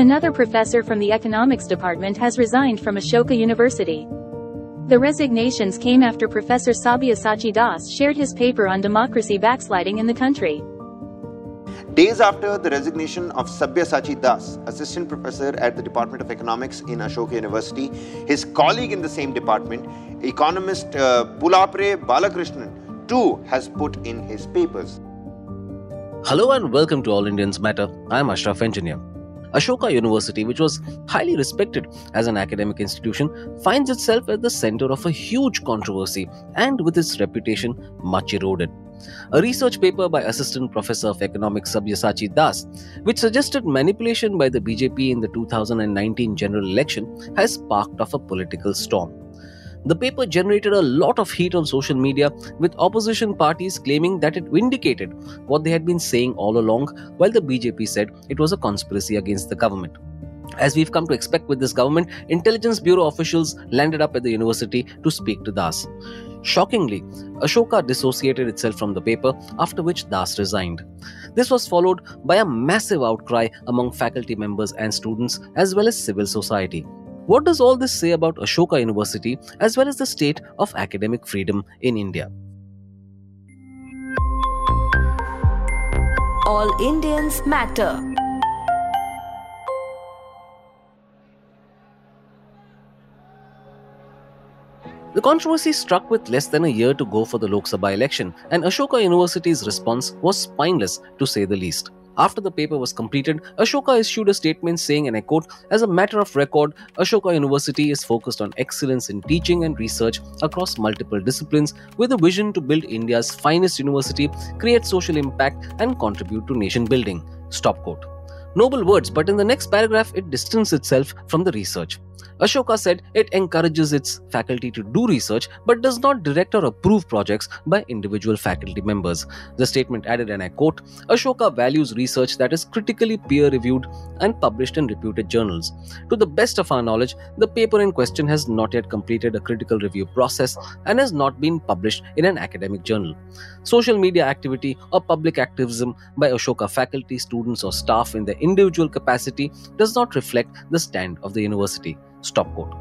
Another professor from the economics department has resigned from Ashoka University. The resignations came after Professor Sabyasachi Das shared his paper on democracy backsliding in the country. Days after the resignation of Sabyasachi Das, assistant professor at the Department of Economics in Ashoka University, his colleague in the same department, economist uh, Pulapre Balakrishnan, too has put in his papers. Hello and welcome to All Indians Matter. I'm Ashraf Engineer. Ashoka University, which was highly respected as an academic institution, finds itself at the center of a huge controversy and with its reputation much eroded. A research paper by Assistant Professor of Economics Sabyasachi Das, which suggested manipulation by the BJP in the 2019 general election, has sparked off a political storm. The paper generated a lot of heat on social media, with opposition parties claiming that it vindicated what they had been saying all along, while the BJP said it was a conspiracy against the government. As we've come to expect with this government, intelligence bureau officials landed up at the university to speak to Das. Shockingly, Ashoka dissociated itself from the paper, after which Das resigned. This was followed by a massive outcry among faculty members and students, as well as civil society. What does all this say about Ashoka University as well as the state of academic freedom in India? All Indians matter. The controversy struck with less than a year to go for the Lok Sabha election, and Ashoka University's response was spineless to say the least. After the paper was completed, Ashoka issued a statement saying, and I quote, As a matter of record, Ashoka University is focused on excellence in teaching and research across multiple disciplines with a vision to build India's finest university, create social impact, and contribute to nation building. Stop quote. Noble words, but in the next paragraph, it distances itself from the research. Ashoka said it encourages its faculty to do research but does not direct or approve projects by individual faculty members. The statement added, and I quote Ashoka values research that is critically peer reviewed and published in reputed journals. To the best of our knowledge, the paper in question has not yet completed a critical review process and has not been published in an academic journal. Social media activity or public activism by Ashoka faculty, students, or staff in their individual capacity does not reflect the stand of the university. Stop quote.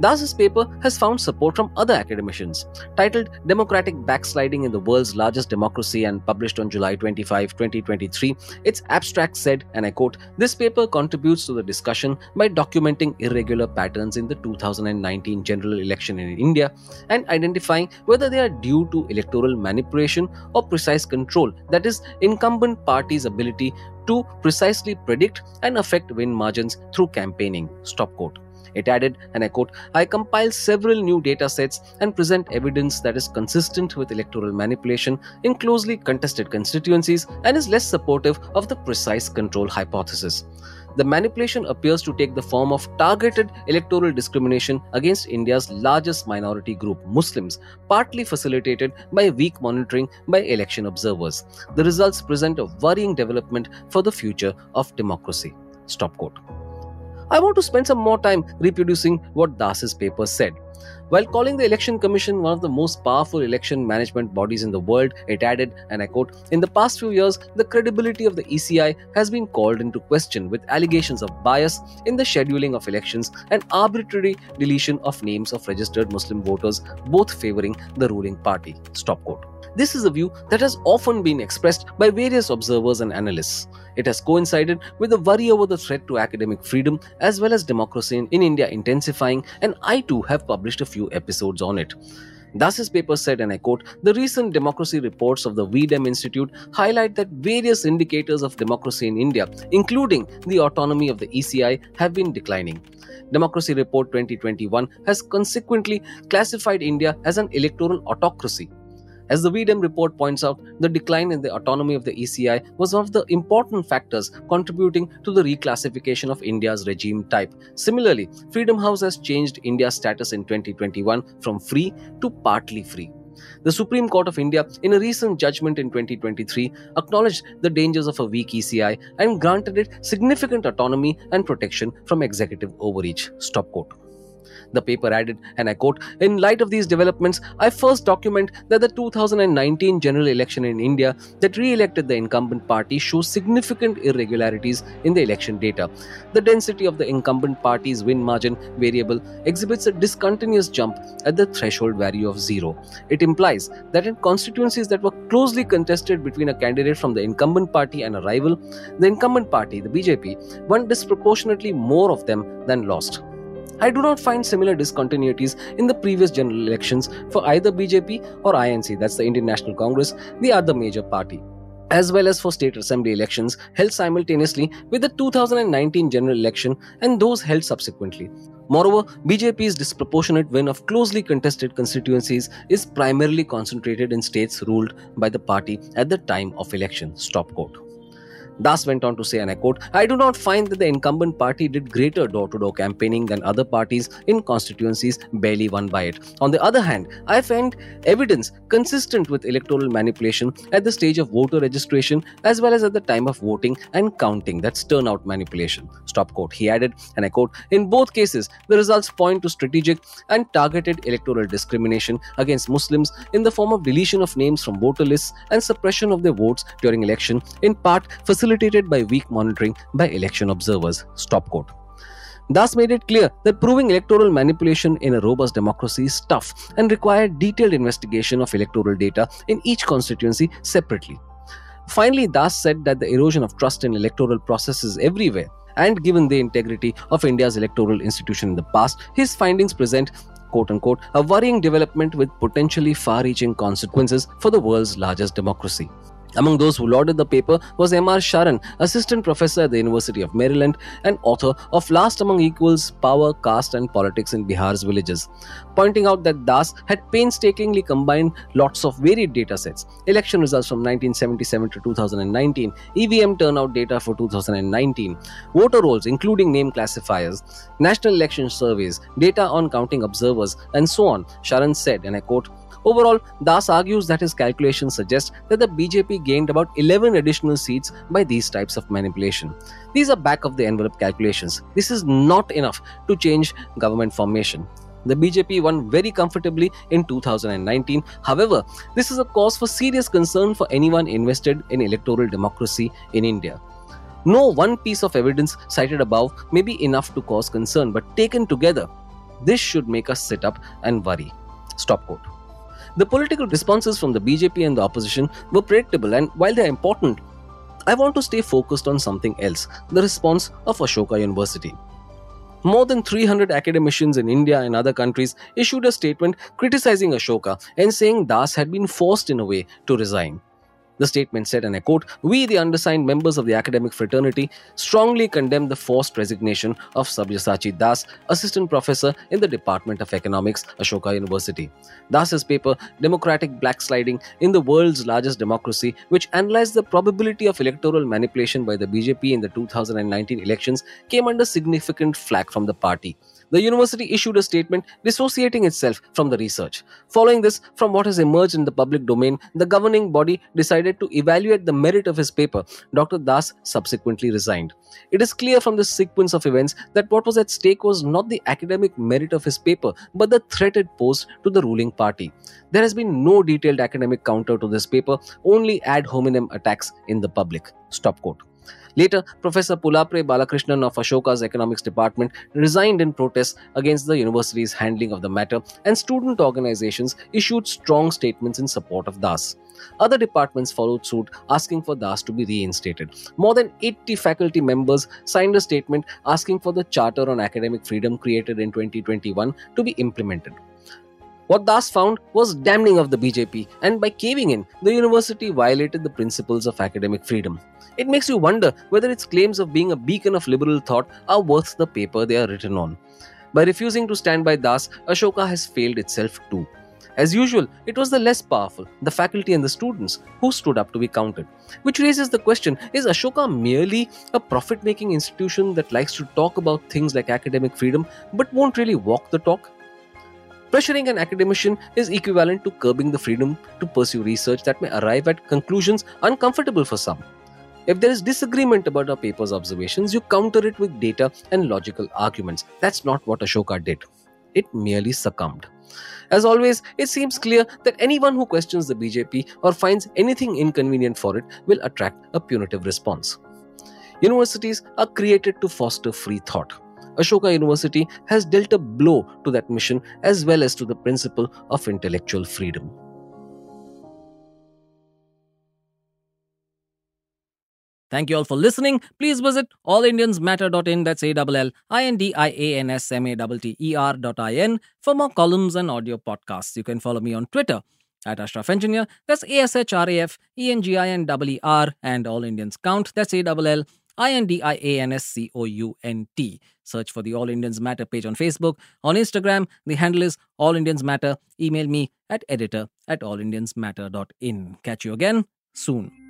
Das's paper has found support from other academicians. Titled Democratic Backsliding in the World's Largest Democracy and published on July 25, 2023, its abstract said, and I quote, This paper contributes to the discussion by documenting irregular patterns in the 2019 general election in India and identifying whether they are due to electoral manipulation or precise control, that is, incumbent parties' ability to precisely predict and affect win margins through campaigning. Stop quote. It added, and I quote, I compile several new data sets and present evidence that is consistent with electoral manipulation in closely contested constituencies and is less supportive of the precise control hypothesis. The manipulation appears to take the form of targeted electoral discrimination against India's largest minority group, Muslims, partly facilitated by weak monitoring by election observers. The results present a worrying development for the future of democracy. Stop quote. I want to spend some more time reproducing what Das's paper said. While calling the Election Commission one of the most powerful election management bodies in the world, it added, and I quote, In the past few years, the credibility of the ECI has been called into question with allegations of bias in the scheduling of elections and arbitrary deletion of names of registered Muslim voters, both favoring the ruling party. Stop quote. This is a view that has often been expressed by various observers and analysts. It has coincided with the worry over the threat to academic freedom as well as democracy in India intensifying, and I too have published a few episodes on it. Das's paper said, and I quote, the recent democracy reports of the V-Dem Institute highlight that various indicators of democracy in India, including the autonomy of the ECI, have been declining. Democracy Report 2021 has consequently classified India as an electoral autocracy. As the V-Dem report points out, the decline in the autonomy of the ECI was one of the important factors contributing to the reclassification of India's regime type. Similarly, Freedom House has changed India's status in 2021 from free to partly free. The Supreme Court of India, in a recent judgment in 2023, acknowledged the dangers of a weak ECI and granted it significant autonomy and protection from executive overreach. Stop quote. The paper added, and I quote, In light of these developments, I first document that the 2019 general election in India that re elected the incumbent party shows significant irregularities in the election data. The density of the incumbent party's win margin variable exhibits a discontinuous jump at the threshold value of zero. It implies that in constituencies that were closely contested between a candidate from the incumbent party and a rival, the incumbent party, the BJP, won disproportionately more of them than lost. I do not find similar discontinuities in the previous general elections for either BJP or INC, that's the Indian National Congress, the other major party as well as for state assembly elections held simultaneously with the 2019 general election and those held subsequently. Moreover, BJP's disproportionate win of closely contested constituencies is primarily concentrated in states ruled by the party at the time of election. Stop quote. Das went on to say, and I quote, I do not find that the incumbent party did greater door to door campaigning than other parties in constituencies barely won by it. On the other hand, I find evidence consistent with electoral manipulation at the stage of voter registration as well as at the time of voting and counting. That's turnout manipulation. Stop quote. He added, and I quote, In both cases, the results point to strategic and targeted electoral discrimination against Muslims in the form of deletion of names from voter lists and suppression of their votes during election, in part facilitated by weak monitoring by election observers. Stop quote. Das made it clear that proving electoral manipulation in a robust democracy is tough and required detailed investigation of electoral data in each constituency separately. Finally, Das said that the erosion of trust in electoral processes everywhere, and given the integrity of India's electoral institution in the past, his findings present quote unquote, a worrying development with potentially far reaching consequences for the world's largest democracy. Among those who lauded the paper was M.R. Sharan, assistant professor at the University of Maryland and author of Last Among Equals Power, Caste and Politics in Bihar's Villages, pointing out that Das had painstakingly combined lots of varied data sets election results from 1977 to 2019, EVM turnout data for 2019, voter rolls including name classifiers, national election surveys, data on counting observers, and so on. Sharan said, and I quote, Overall, Das argues that his calculations suggest that the BJP gained about 11 additional seats by these types of manipulation. These are back of the envelope calculations. This is not enough to change government formation. The BJP won very comfortably in 2019. However, this is a cause for serious concern for anyone invested in electoral democracy in India. No one piece of evidence cited above may be enough to cause concern, but taken together, this should make us sit up and worry. Stop quote. The political responses from the BJP and the opposition were predictable, and while they are important, I want to stay focused on something else the response of Ashoka University. More than 300 academicians in India and other countries issued a statement criticizing Ashoka and saying Das had been forced in a way to resign. The statement said, and I quote, We, the undersigned members of the academic fraternity, strongly condemn the forced resignation of Sabyasachi Das, assistant professor in the Department of Economics, Ashoka University. Das's paper, Democratic Backsliding in the World's Largest Democracy, which analyzed the probability of electoral manipulation by the BJP in the 2019 elections, came under significant flack from the party the university issued a statement dissociating itself from the research. Following this, from what has emerged in the public domain, the governing body decided to evaluate the merit of his paper. Dr. Das subsequently resigned. It is clear from this sequence of events that what was at stake was not the academic merit of his paper, but the threat it posed to the ruling party. There has been no detailed academic counter to this paper, only ad hominem attacks in the public. Stop quote. Later, Professor Pulapre Balakrishnan of Ashoka's economics department resigned in protest against the university's handling of the matter, and student organizations issued strong statements in support of Das. Other departments followed suit, asking for Das to be reinstated. More than 80 faculty members signed a statement asking for the Charter on Academic Freedom created in 2021 to be implemented. What Das found was damning of the BJP, and by caving in, the university violated the principles of academic freedom. It makes you wonder whether its claims of being a beacon of liberal thought are worth the paper they are written on. By refusing to stand by Das, Ashoka has failed itself too. As usual, it was the less powerful, the faculty and the students, who stood up to be counted. Which raises the question is Ashoka merely a profit making institution that likes to talk about things like academic freedom but won't really walk the talk? Pressuring an academician is equivalent to curbing the freedom to pursue research that may arrive at conclusions uncomfortable for some. If there is disagreement about a paper's observations, you counter it with data and logical arguments. That's not what Ashoka did. it merely succumbed. As always, it seems clear that anyone who questions the BJP or finds anything inconvenient for it will attract a punitive response. Universities are created to foster free thought. Ashoka University has dealt a blow to that mission as well as to the principle of intellectual freedom. Thank you all for listening. Please visit allindiansmatter.in, that's A-L-L-I-N-D-I-A-N-S-M-A-T-T-E-R dot I-N for more columns and audio podcasts. You can follow me on Twitter at Ashraf Engineer, that's A-S-H-R-A-F-E-N-G-I-N-E-R, and All Indians Count, that's A-L-L-I-N-D-I-A-N-S-C-O-U-N-T. Search for the All Indians Matter page on Facebook. On Instagram, the handle is All Indians Matter. Email me at editor at allindiansmatter.in. Catch you again soon.